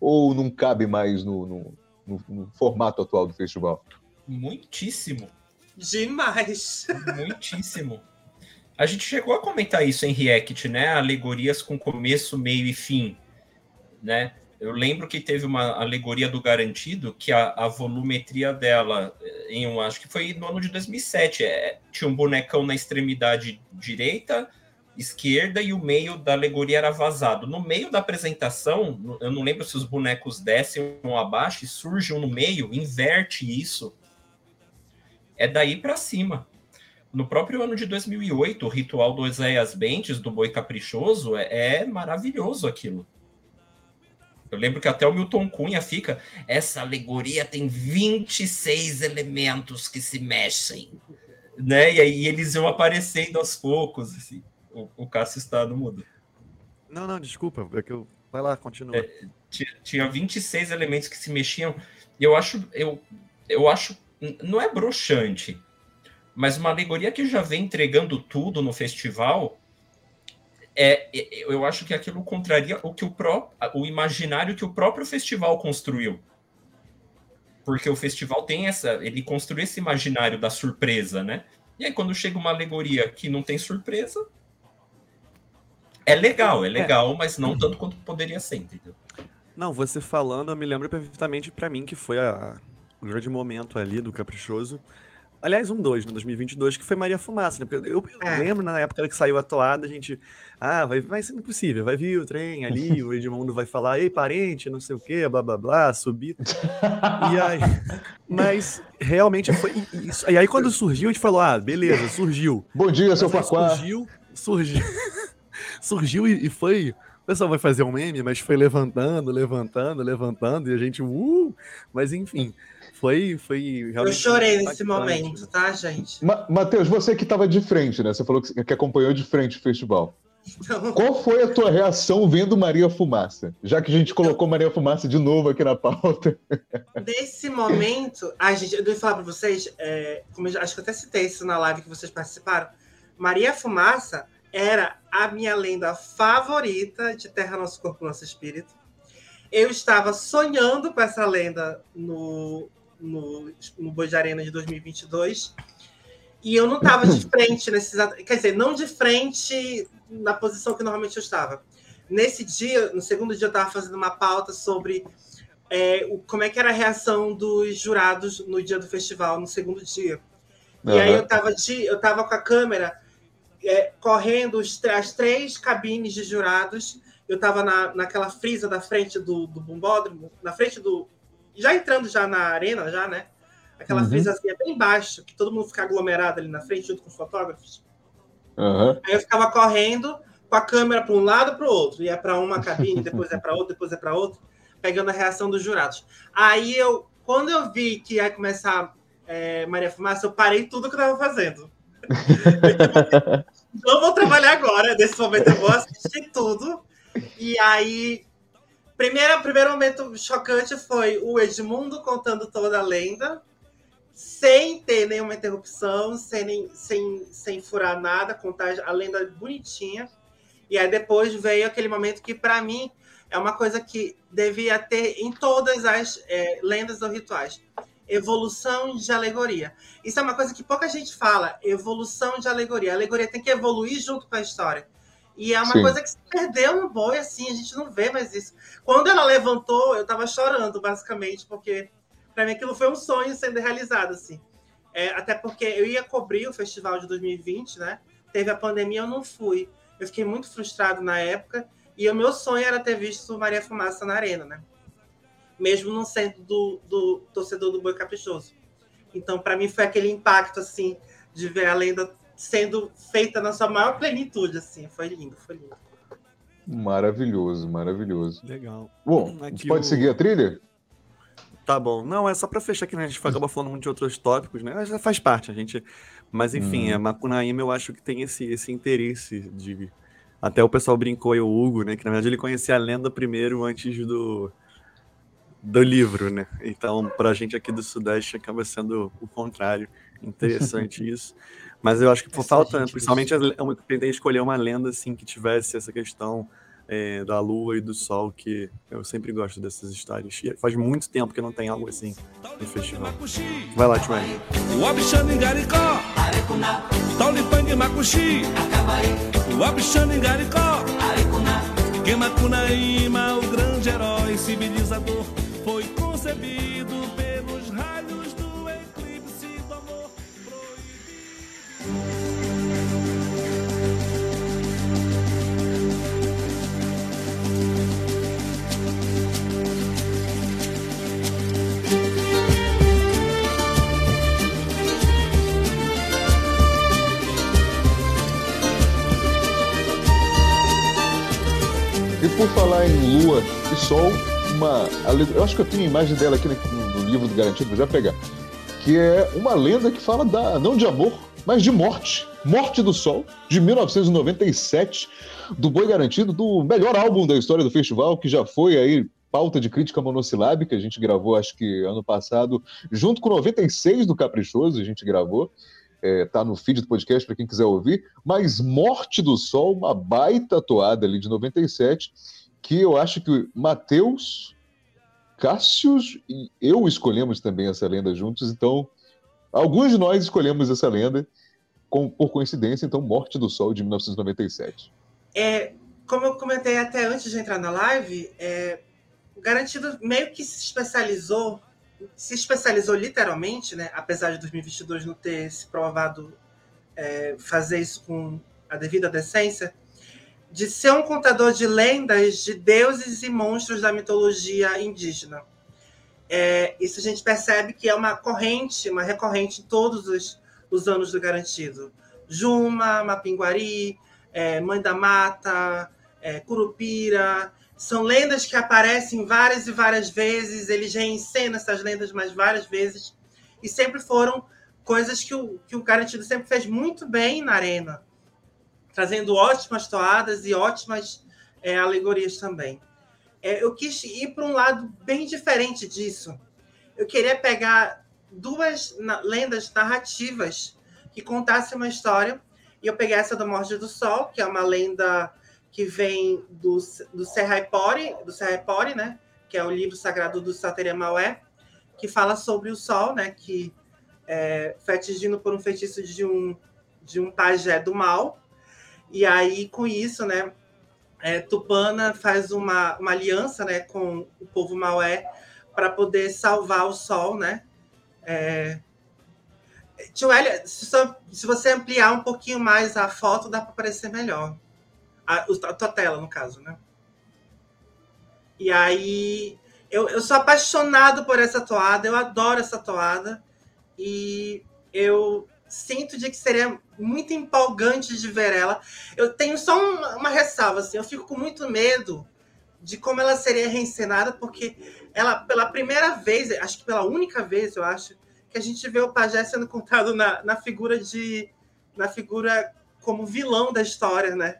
S2: ou não cabe mais no, no, no, no formato atual do festival?
S5: Muitíssimo.
S4: Demais. [laughs]
S5: Muitíssimo. A gente chegou a comentar isso em React, né? Alegorias com começo, meio e fim, né? Eu lembro que teve uma alegoria do Garantido que a, a volumetria dela, em um, acho que foi no ano de 2007, é, tinha um bonecão na extremidade direita, esquerda e o meio da alegoria era vazado. No meio da apresentação, eu não lembro se os bonecos descem ou abaixo surge um no meio, inverte isso. É daí para cima. No próprio ano de 2008, o ritual do Oséias Bentes, do Boi Caprichoso, é, é maravilhoso aquilo. Eu lembro que até o Milton Cunha fica. Essa alegoria tem 26 elementos que se mexem. Né? E aí eles iam aparecendo aos poucos. Assim. O, o Cássio está no mudo.
S3: Não, não, desculpa. É que eu... Vai lá, continua. É,
S5: tinha, tinha 26 elementos que se mexiam. E eu acho. Eu, eu acho. Não é broxante, mas uma alegoria que já vem entregando tudo no festival é, é, eu acho que aquilo contraria o que o, pró, o imaginário que o próprio festival construiu. Porque o festival tem essa. Ele construiu esse imaginário da surpresa, né? E aí, quando chega uma alegoria que não tem surpresa, é legal, é legal, é. mas não tanto quanto poderia ser, entendeu?
S3: Não, você falando, eu me lembro perfeitamente para mim que foi a, o grande momento ali do Caprichoso Aliás, um dois, no 2022, que foi Maria Fumaça, né? Porque eu, eu é. lembro na época que saiu a toada, a gente. Ah, vai, vai ser impossível, vai vir o trem ali, [laughs] o Edmundo vai falar, ei, parente, não sei o quê, blá blá blá, subir. e [laughs] aí. Mas realmente foi isso. E aí, quando surgiu, a gente falou, ah, beleza, surgiu.
S2: Bom dia, seu Paquá.
S3: Surgiu, surgiu. surgiu e, e foi. O pessoal vai fazer um meme, mas foi levantando, levantando, levantando, e a gente, uh! Mas enfim. Foi, foi
S4: realmente. Eu chorei nesse momento, tá, gente?
S2: Ma Matheus, você que estava de frente, né? Você falou que, que acompanhou de frente o festival. Então... [laughs] Qual foi a tua reação vendo Maria Fumaça? Já que a gente colocou Maria Fumaça de novo aqui na pauta. [laughs]
S4: Nesse momento, a gente, eu devo falar para vocês, é, como eu, acho que eu até citei isso na live que vocês participaram. Maria Fumaça era a minha lenda favorita de Terra Nosso Corpo, Nosso Espírito. Eu estava sonhando com essa lenda no, no, no Boi de Arena de 2022. E eu não estava de frente nesses. Quer dizer, não de frente na posição que normalmente eu estava. Nesse dia, no segundo dia, eu estava fazendo uma pauta sobre é, o, como é que era a reação dos jurados no dia do festival, no segundo dia. Uhum. E aí eu estava eu tava com a câmera é, correndo os, as três cabines de jurados. Eu estava na, naquela frisa da frente do, do bombódromo, na frente do, já entrando já na arena, já, né? Aquela uhum. frisazinha bem baixo, que todo mundo fica aglomerado ali na frente, junto com os fotógrafos.
S2: Uhum.
S4: Aí eu ficava correndo com a câmera para um lado para o outro. Ia para uma cabine, depois é para outra, depois é para outra, pegando a reação dos jurados. Aí eu, quando eu vi que ia começar é, Maria Fumaça, eu parei tudo que eu estava fazendo. [laughs] não vou trabalhar agora, nesse momento eu vou assistir tudo. E aí Primeiro, primeiro momento chocante foi o Edmundo contando toda a lenda, sem ter nenhuma interrupção, sem, sem, sem furar nada, contar a lenda bonitinha. E aí depois veio aquele momento que, para mim, é uma coisa que devia ter em todas as é, lendas ou rituais. Evolução de alegoria. Isso é uma coisa que pouca gente fala. Evolução de alegoria. A alegoria tem que evoluir junto com a história. E é uma Sim. coisa que se perdeu no boi, assim, a gente não vê mais isso. Quando ela levantou, eu tava chorando, basicamente, porque para mim aquilo foi um sonho sendo realizado, assim. É, até porque eu ia cobrir o festival de 2020, né? Teve a pandemia, eu não fui. Eu fiquei muito frustrado na época, e o meu sonho era ter visto Maria Fumaça na arena, né? Mesmo não sendo do, do torcedor do Boi Caprichoso. Então, para mim, foi aquele impacto, assim, de ver a lenda sendo feita na sua maior plenitude, assim. Foi lindo, foi lindo.
S2: Maravilhoso, maravilhoso.
S3: Legal.
S2: Bom, a gente pode o... seguir a trilha?
S3: Tá bom. Não, é só para fechar que né, a gente acaba falando muito de outros tópicos, né? Já faz parte, a gente. Mas enfim, hum. a Macunaíma eu acho que tem esse, esse interesse de. Até o pessoal brincou aí, o Hugo, né? Que na verdade ele conhecia a lenda primeiro antes do. do livro, né? Então, para a gente aqui do Sudeste acaba sendo o contrário. Interessante [laughs] isso. Mas eu acho que por Essa falta, principalmente, eu tentei escolher uma lenda assim que tivesse essa questão é, da lua e do sol, que eu sempre gosto dessas histórias. E faz muito tempo que não tem algo assim no festival. Vai lá, Tio O Abixando em Garicó, Taulipang Macuxi, o Abixando em Garicó, Quemacunaíma, o grande herói civilizador, foi concebido pelos
S2: E por falar em lua e sol, uma, eu acho que eu tenho a imagem dela aqui no, livro do Garantido, vou já pegar. Que é uma lenda que fala da, não de amor, mas de morte. Morte do Sol, de 1997, do Boi Garantido, do melhor álbum da história do festival, que já foi aí pauta de crítica monossilábica, a gente gravou acho que ano passado, junto com 96 do Caprichoso, a gente gravou é, tá no feed do podcast para quem quiser ouvir. Mas Morte do Sol, uma baita toada ali de 97, que eu acho que Matheus, Cássius e eu escolhemos também essa lenda juntos, então alguns de nós escolhemos essa lenda com, por coincidência, então Morte do Sol de 1997.
S4: É, como eu comentei até antes de entrar na live, é, Garantido meio que se especializou se especializou literalmente, né, apesar de 2022 não ter se provado é, fazer isso com a devida decência, de ser um contador de lendas de deuses e monstros da mitologia indígena. É, isso a gente percebe que é uma corrente, uma recorrente em todos os, os anos do Garantido. Juma, Mapinguari, é, Mãe da Mata, é, Curupira, são lendas que aparecem várias e várias vezes, ele já ensina essas lendas mais várias vezes, e sempre foram coisas que o, que o Garantido sempre fez muito bem na arena, trazendo ótimas toadas e ótimas é, alegorias também. É, eu quis ir para um lado bem diferente disso. Eu queria pegar duas na, lendas narrativas que contassem uma história, e eu peguei essa da Morte do Sol, que é uma lenda que vem do, do Serraipori, do Serraipori, né? Que é o livro sagrado do Sateria Maué, que fala sobre o sol, né? Que é fetigindo por um feitiço de um, de um pajé do mal. E aí, com isso, né? É, Tupana faz uma, uma aliança né, com o povo Maué para poder salvar o sol, né? É... Tio Elia, se, se você ampliar um pouquinho mais a foto, dá para aparecer melhor. A, a tua tela, no caso, né? E aí, eu, eu sou apaixonado por essa toada, eu adoro essa toada. E eu sinto de que seria muito empolgante de ver ela. Eu tenho só uma, uma ressalva, assim, eu fico com muito medo de como ela seria reencenada, porque ela, pela primeira vez, acho que pela única vez, eu acho, que a gente vê o pajé sendo contado na, na figura de. na figura como vilão da história, né?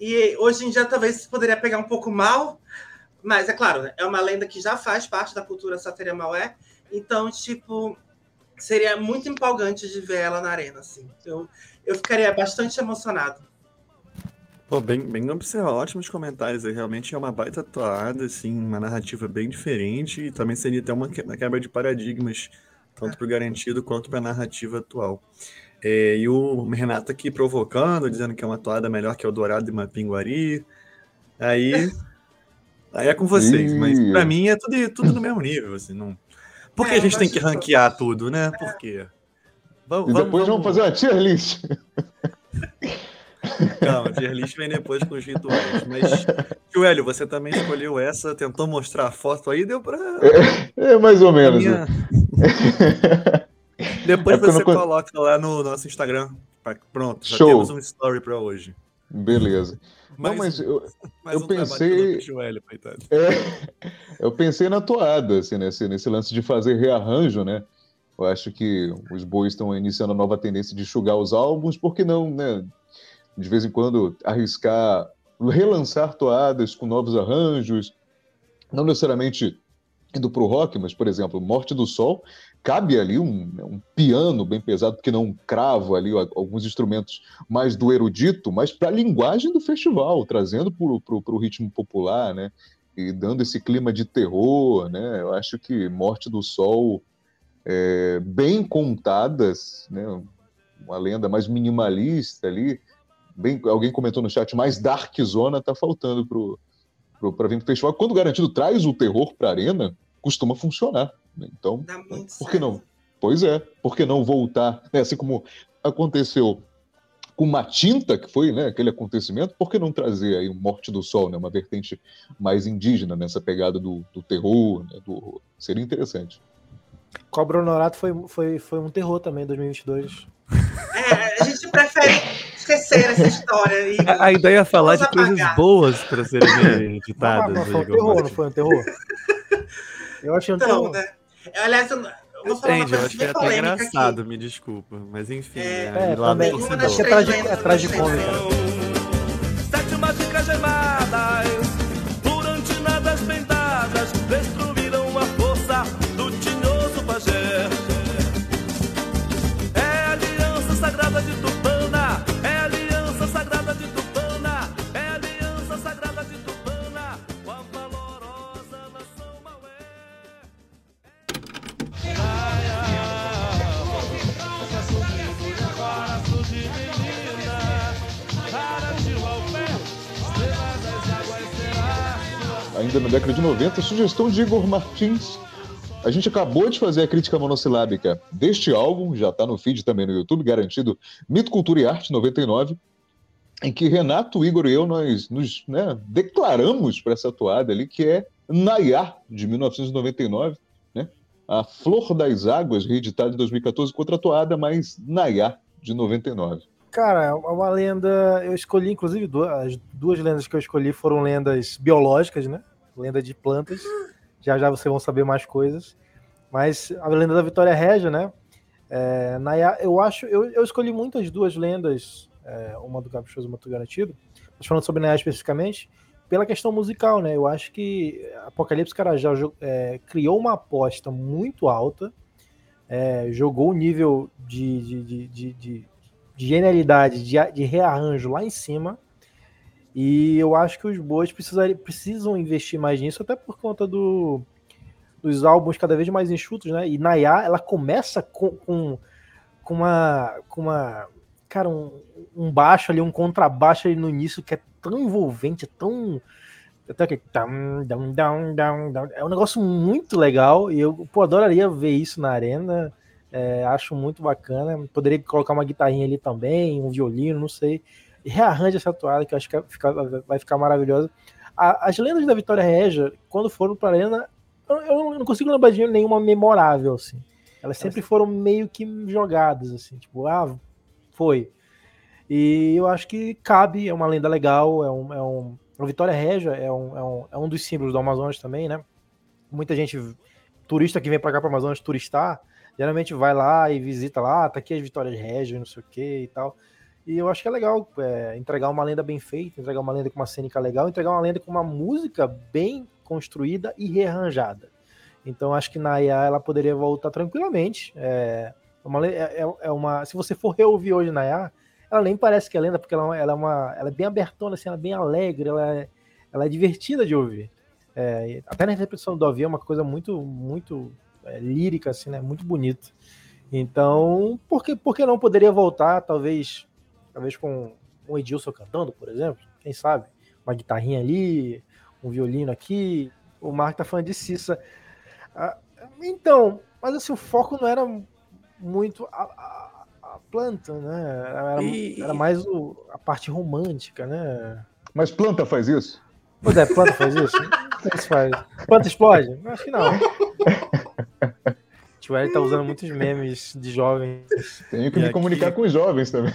S4: E hoje em dia talvez poderia pegar um pouco mal, mas é claro, né? é uma lenda que já faz parte da cultura Sateria Maué, então, tipo, seria muito empolgante de ver ela na arena, assim. Eu, eu ficaria bastante emocionado.
S3: Pô, bem, bem observado, ótimos comentários aí. Realmente é uma baita toada, assim, uma narrativa bem diferente e também seria até uma quebra de paradigmas, tanto para o garantido quanto para a narrativa atual. É, e o Renato aqui provocando, dizendo que é uma toada melhor que o Dourado e Mapinguari. Aí, aí é com vocês, mas para mim é tudo, tudo no mesmo nível. Assim, não... Por que é, a gente tem que ranquear tudo, né? Por quê?
S2: Vamos, e depois vamos, vamos fazer uma tier list.
S3: Calma, tier list vem depois com os rituais. Mas, Joelho, você também escolheu essa, tentou mostrar a foto aí, deu para.
S2: É, é, mais ou menos. Minha... [laughs]
S3: Depois é você não... coloca lá no nosso Instagram. Pronto, já Show. temos um story para hoje.
S2: Beleza. não, mas eu, [laughs] eu um pensei. é, [laughs] eu pensei na toada, assim, nesse, nesse lance de fazer rearranjo, né? Eu acho que os bois estão iniciando a nova tendência de enxugar os álbuns, por que não, né? De vez em quando arriscar relançar toadas com novos arranjos, não necessariamente indo para o rock, mas, por exemplo, Morte do Sol, cabe ali um, um piano bem pesado, porque não um cravo ali, alguns instrumentos mais do erudito, mas para a linguagem do festival, trazendo para o ritmo popular, né? E dando esse clima de terror, né? Eu acho que Morte do Sol, é, bem contadas, né? Uma lenda mais minimalista ali, bem, alguém comentou no chat, mais dark zona tá faltando pro para vir para o festival. Quando garantido traz o terror para a arena, costuma funcionar. Né? Então, por que não? Pois é, por que não voltar? Né? Assim como aconteceu com uma tinta, que foi né, aquele acontecimento, por que não trazer aí o Morte do Sol, né, uma vertente mais indígena nessa pegada do, do terror, né, do... seria interessante.
S6: Cobra Honorato foi, foi, foi um terror também em 2022.
S4: É, a gente prefere esquecer essa história. E
S3: a, a ideia é falar de apagar. coisas boas para serem editadas.
S6: Não, não, foi um terror, não foi um terror? Eu achei um então, terror. Né?
S4: Aliás, eu vou falar
S3: Entendi, eu acho que é até engraçado, aqui. me desculpa. Mas enfim,
S6: é, é, é também, acho que é atrás de cômica.
S7: Sete
S2: ainda na década de 90, sugestão de Igor Martins. A gente acabou de fazer a crítica monossilábica deste álbum, já está no feed também no YouTube, garantido Mito, Cultura e Arte 99, em que Renato, Igor e eu nós nos né, declaramos para essa toada ali, que é Nayá, de 1999, né? A Flor das Águas, reeditada em 2014, contra a toada, mas Nayá, de 99.
S6: Cara, é uma lenda. Eu escolhi, inclusive, duas, as duas lendas que eu escolhi foram lendas biológicas, né? lenda de plantas. Já já vocês vão saber mais coisas. Mas a lenda da Vitória Régia, né? É, Naya, eu acho, eu, eu escolhi muitas duas lendas, é, uma do Caprichoso e uma do Garantido, mas falando sobre Naya especificamente, pela questão musical, né? Eu acho que Apocalipse Carajá é, criou uma aposta muito alta, é, jogou o nível de, de, de, de, de genialidade, de, de rearranjo lá em cima, e eu acho que os bois precisam investir mais nisso, até por conta do, dos álbuns cada vez mais enxutos, né? E Nayá, ela começa com, com, com uma. Com uma cara, um, um, baixo ali, um contrabaixo ali no início que é tão envolvente, tão. Até que. É um negócio muito legal e eu pô, adoraria ver isso na arena. É, acho muito bacana. Poderia colocar uma guitarrinha ali também, um violino, não sei rearranja essa toada, que eu acho que vai ficar maravilhosa. as lendas da Vitória Regia, quando foram para a arena, eu, não consigo lembrar de nenhuma memorável, assim. Elas sempre foram meio que jogadas, assim, tipo, ah, foi. E eu acho que cabe, é uma lenda legal, é um. É um a Vitória Regia é um, é, um, é um dos símbolos do Amazonas também, né? Muita gente, turista que vem para cá para Amazonas turistar, geralmente vai lá e visita lá, tá aqui as Vitórias Regia, não sei o que e tal. E eu acho que é legal é, entregar uma lenda bem feita, entregar uma lenda com uma cênica legal, entregar uma lenda com uma música bem construída e rearranjada. Então acho que Naya ela poderia voltar tranquilamente. É, uma, é, é, é uma, se você for reouvir hoje Naya, ela nem parece que é lenda, porque ela, é ela é, uma, ela é bem abertona, assim, ela é bem alegre, ela é, ela é divertida de ouvir. É, até na repetição do Davi é uma coisa muito, muito é, lírica, assim, né? Muito bonita. Então, por que, por que não poderia voltar, talvez talvez com um Edilson cantando, por exemplo, quem sabe? Uma guitarrinha ali, um violino aqui. O Marco tá falando de Cissa. Ah, então, mas assim, o foco não era muito a, a, a planta, né? Era, e... era mais o, a parte romântica, né?
S2: Mas planta faz isso?
S6: Pois é, planta faz isso? Se faz? Planta explode? Acho que não. O Eric tá usando muitos memes de jovens.
S2: Tenho que e me aqui... comunicar com os jovens também.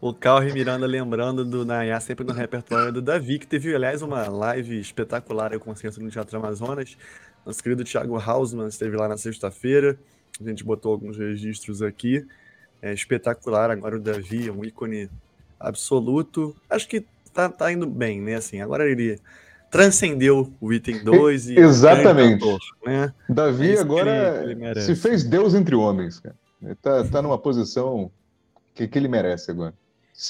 S3: O Calri Miranda lembrando do Nayá sempre no repertório do Davi, que teve, aliás, uma live espetacular aí com o Centro no Teatro Amazonas. Nosso querido Thiago Hausmann esteve lá na sexta-feira. A gente botou alguns registros aqui. É espetacular. Agora o Davi é um ícone absoluto. Acho que tá, tá indo bem, né? Assim, agora ele transcendeu o item 2 e
S2: Exatamente.
S3: Ator, né?
S2: Davi
S3: É
S2: agora
S3: ele-
S2: se fez Deus entre homens, cara. Ele tá, tá numa posição que, que ele merece agora.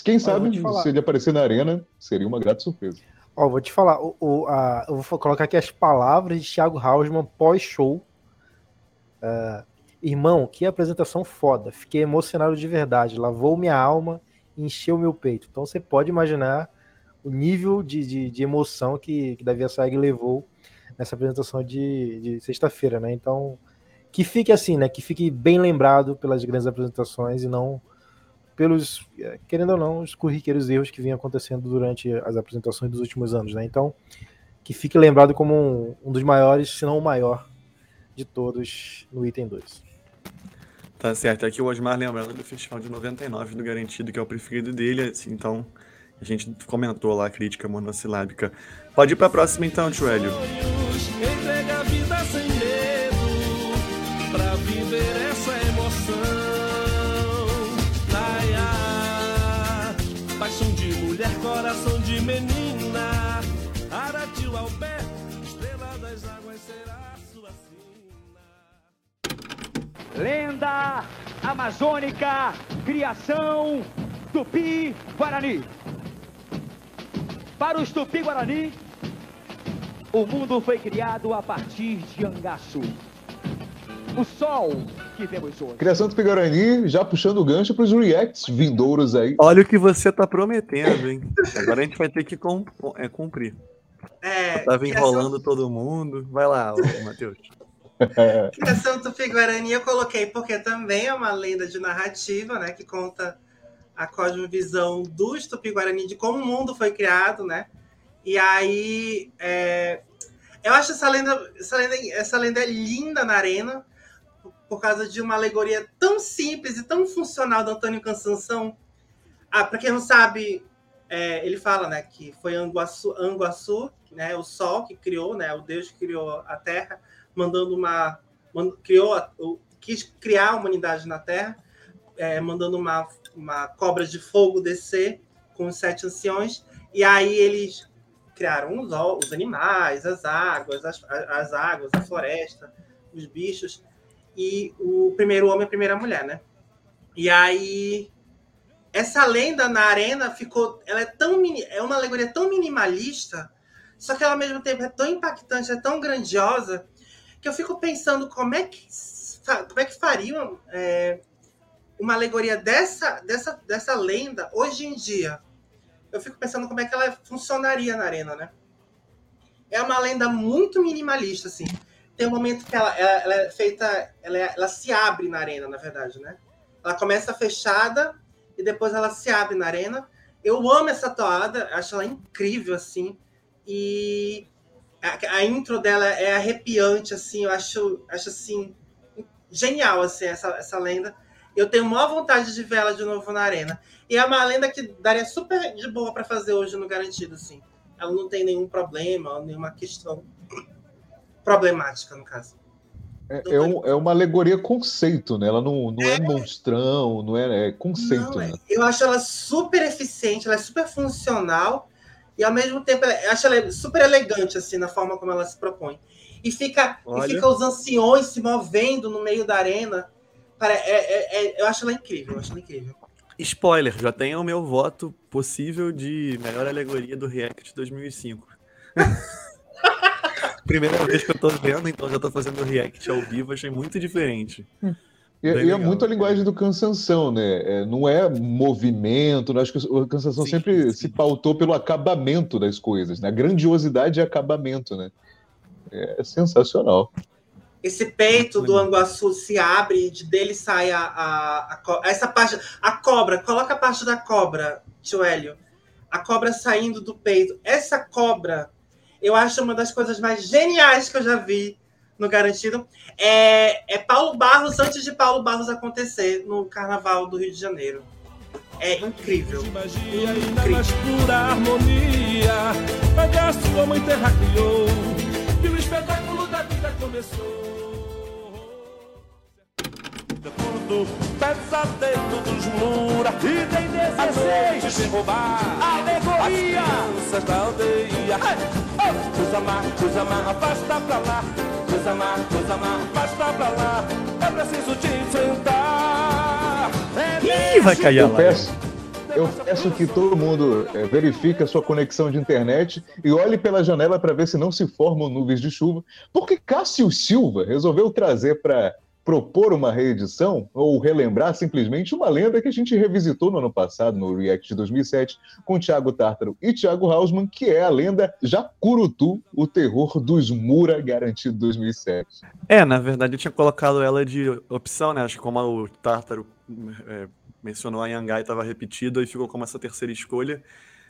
S2: Quem sabe se ele aparecer na arena, seria uma grata surpresa.
S6: Ó, vou te falar, o, o- a- eu vou colocar aqui as palavras de Thiago Hausmann pós-show. Ah, irmão, que apresentação foda. Fiquei emocionado de verdade. Lavou minha alma e encheu meu peito. Então você pode imaginar o nível de, de, de emoção que, que Davi Assayag levou nessa apresentação de, de sexta-feira, né? Então, que fique assim, né? Que fique bem lembrado pelas grandes apresentações e não pelos, eh, querendo ou não, os corriqueiros erros que vinham acontecendo durante as apresentações dos últimos anos, né? Então, que fique lembrado como um, um dos maiores, se não o maior de todos no item 2.
S3: Tá certo. Aqui o Osmar lembrando do Festival de 99 do Garantido, que é o preferido dele. assim, então, a gente comentou lá a crítica monossilábica. Pode ir pra próxima então, tio.
S8: Entrega a vida sem medo pra viver essa emoção. Paixão de mulher, coração de menina. Ao pé, estrela das águas será sua.
S9: Lenda amazônica, criação Tupi-Guarani. Para os Tupi-Guarani, o mundo foi criado a partir de Angaçu. O sol que vemos hoje.
S2: Criação do Pigarani já puxando o gancho para os reacts vindouros aí.
S3: Olha o que você tá prometendo, hein? Agora a gente vai ter que é, cumprir.
S4: É,
S3: Tava
S4: criação-
S3: enrolando todo mundo. Vai lá, Matheus. [laughs]
S4: Criação Tupi-Guarani eu coloquei porque também é uma lenda de narrativa, né? Que conta a cosmovisão dos Tupi-Guarani, de como o mundo foi criado, né? E aí, é, eu acho essa lenda, essa lenda, essa lenda é linda na arena, por causa de uma alegoria tão simples e tão funcional do Antônio Cansanção. Ah, para quem não sabe, é, ele fala, né, que foi Anguaçu, Anguaçu, né, o Sol que criou, né, o Deus que criou a Terra, mandando uma, criou, quis criar a humanidade na Terra, é, mandando uma, uma cobra de fogo descer com os sete anciões, e aí eles criaram os, os animais, as águas, as, as águas, a floresta, os bichos, e o primeiro homem e a primeira mulher, né? E aí essa lenda na arena ficou, ela é tão é uma alegoria tão minimalista, só que ela ao mesmo tempo é tão impactante, é tão grandiosa que eu fico pensando como é que como é que fariam é, uma alegoria dessa, dessa, dessa lenda hoje em dia. Eu fico pensando como é que ela funcionaria na arena, né? É uma lenda muito minimalista, assim. Tem um momento que ela, ela, ela é feita, ela, é- ela se abre na arena, na verdade, né? Ela começa fechada e depois ela se abre na arena. Eu amo essa toada, acho ela incrível, assim. E a, a intro dela é arrepiante, assim, eu acho, acho assim, genial, assim, essa, essa lenda. Eu tenho maior vontade de ver ela de novo na arena. E é uma lenda que daria super de boa para fazer hoje no Garantido, assim. Ela não tem nenhum problema, nenhuma questão problemática, no caso.
S2: É, é um- é uma alegoria conceito, né? Ela não, não é monstrão, não é, é conceito,
S4: Não, é-
S2: né?
S4: Eu acho ela super eficiente, ela é super funcional e ao mesmo tempo ela- eu acho ela super elegante assim na forma como ela se propõe. E fica, e
S3: Olha.
S4: fica os anciões se movendo no meio da arena. Cara, é- é- é- eu acho ela incrível, eu acho ela incrível.
S3: Spoiler, já tenho o meu voto possível de melhor alegoria do React 2005. [laughs] Primeira vez que eu tô vendo, então já tô fazendo o React ao vivo, achei muito diferente.
S2: E, e é muito a linguagem do cansanção, né? É, não é movimento, né? acho que o cansanção
S3: Sim,
S2: sempre
S3: sim.
S2: se pautou pelo acabamento das coisas, né? A grandiosidade é acabamento, né? É sensacional.
S4: Esse peito do. Anguaçu se abre, de dele sai a, a, a essa parte, a cobra. Coloca a parte da cobra, tio Hélio. A cobra saindo do peito. Essa cobra, eu acho uma das coisas mais geniais que eu já vi no Garantido. É, é Paulo Barros antes de Paulo Barros acontecer no Carnaval do Rio de Janeiro. É incrível.
S8: De magia e na mais pura harmonia. A sua mãe terra criou. E o espetáculo vida começou. Tudo pesadelo dos Mura. E tem 16. A noite vem roubar.
S9: Alegoria!
S8: As crianças da aldeia.
S7: Desamar, desamar, afasta pra lá. Desamar, desamar, afasta pra lá. É preciso te enfrentar. É
S3: Ih, vai cair a
S2: peço, eu peço que todo mundo é, verifique a sua conexão de internet e olhe pela janela para ver se não se formam nuvens de chuva, porque Cássio Silva resolveu trazer para propor uma reedição ou relembrar simplesmente uma lenda que a gente revisitou no ano passado, no React de 2007, com Thiago Tártaro e Thiago Hausmann, que é a lenda Jacurutu, o terror dos Mura garantido 2007.
S3: É, na verdade eu tinha colocado ela de opção, né? Acho que como o Tártaro é, mencionou a Yangai estava repetido e ficou como essa terceira escolha.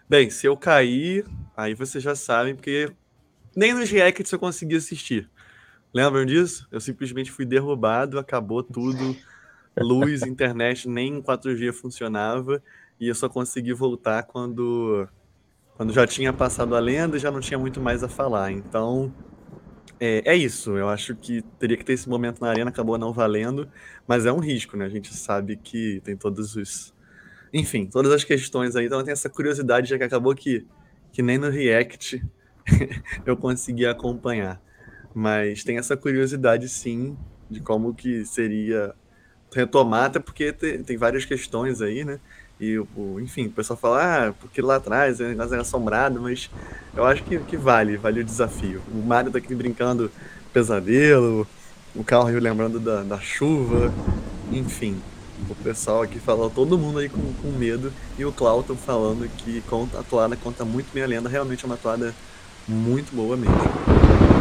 S3: Bem, se eu cair, aí vocês já sabem, porque nem nos reacts eu consegui assistir. Lembram disso? Eu simplesmente fui derrubado, acabou tudo. Luz, [laughs] internet, nem 4G funcionava. E eu só consegui voltar quando, quando já tinha passado a lenda e já não tinha muito mais a falar. Então, é, é isso. Eu acho que teria que ter esse momento na arena, acabou não valendo. Mas é um risco, né? A gente sabe que tem todos os. Enfim, todas as questões aí. Então tem essa curiosidade, já que acabou que, que nem no React [laughs] eu consegui acompanhar. Mas tem essa curiosidade, sim, de como que seria retomar, até porque tem, tem várias questões aí, né? Enfim, o pessoal fala, ah, porque lá atrás o negócio era assombrado, mas eu acho que, que vale, vale o desafio. O Mário tá aqui brincando pesadelo, o Carl lembrando da, da chuva, enfim. O pessoal aqui falou, todo mundo aí com, com medo, e o Clauton falando que conta, a toada conta muito bem a lenda, realmente é uma toada muito boa mesmo.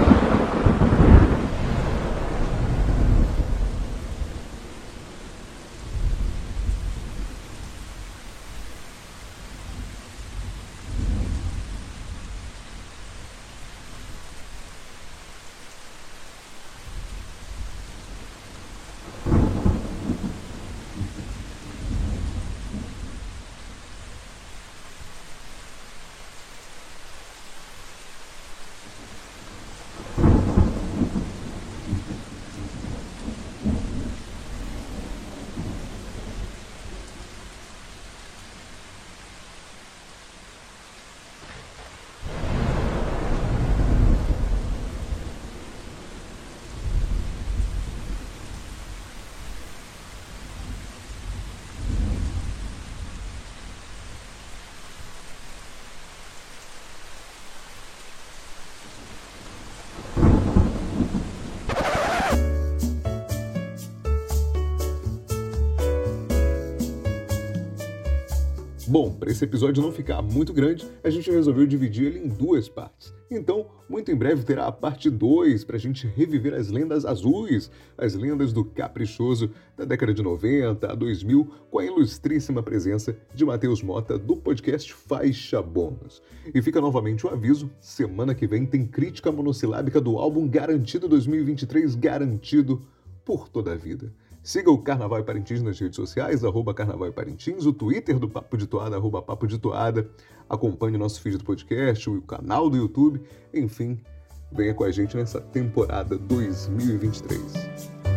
S2: Bom, para esse episódio não ficar muito grande, a gente resolveu dividir ele em duas partes. Então, muito em breve terá a parte 2 para a gente reviver as lendas azuis, as lendas do caprichoso da década de 90 a 2000, com a ilustríssima presença de Matheus Mota do podcast Faixa Bônus. E fica novamente o aviso: semana que vem tem crítica monossilábica do álbum Garantido 2023, garantido por toda a vida. Siga o Carnaval e Parintins nas redes sociais, arroba Carnaval Parintins, o Twitter do Papo de Toada, arroba Papo de Toada. Acompanhe o nosso feed do podcast, o canal do YouTube, enfim, venha com a gente nessa temporada 2023.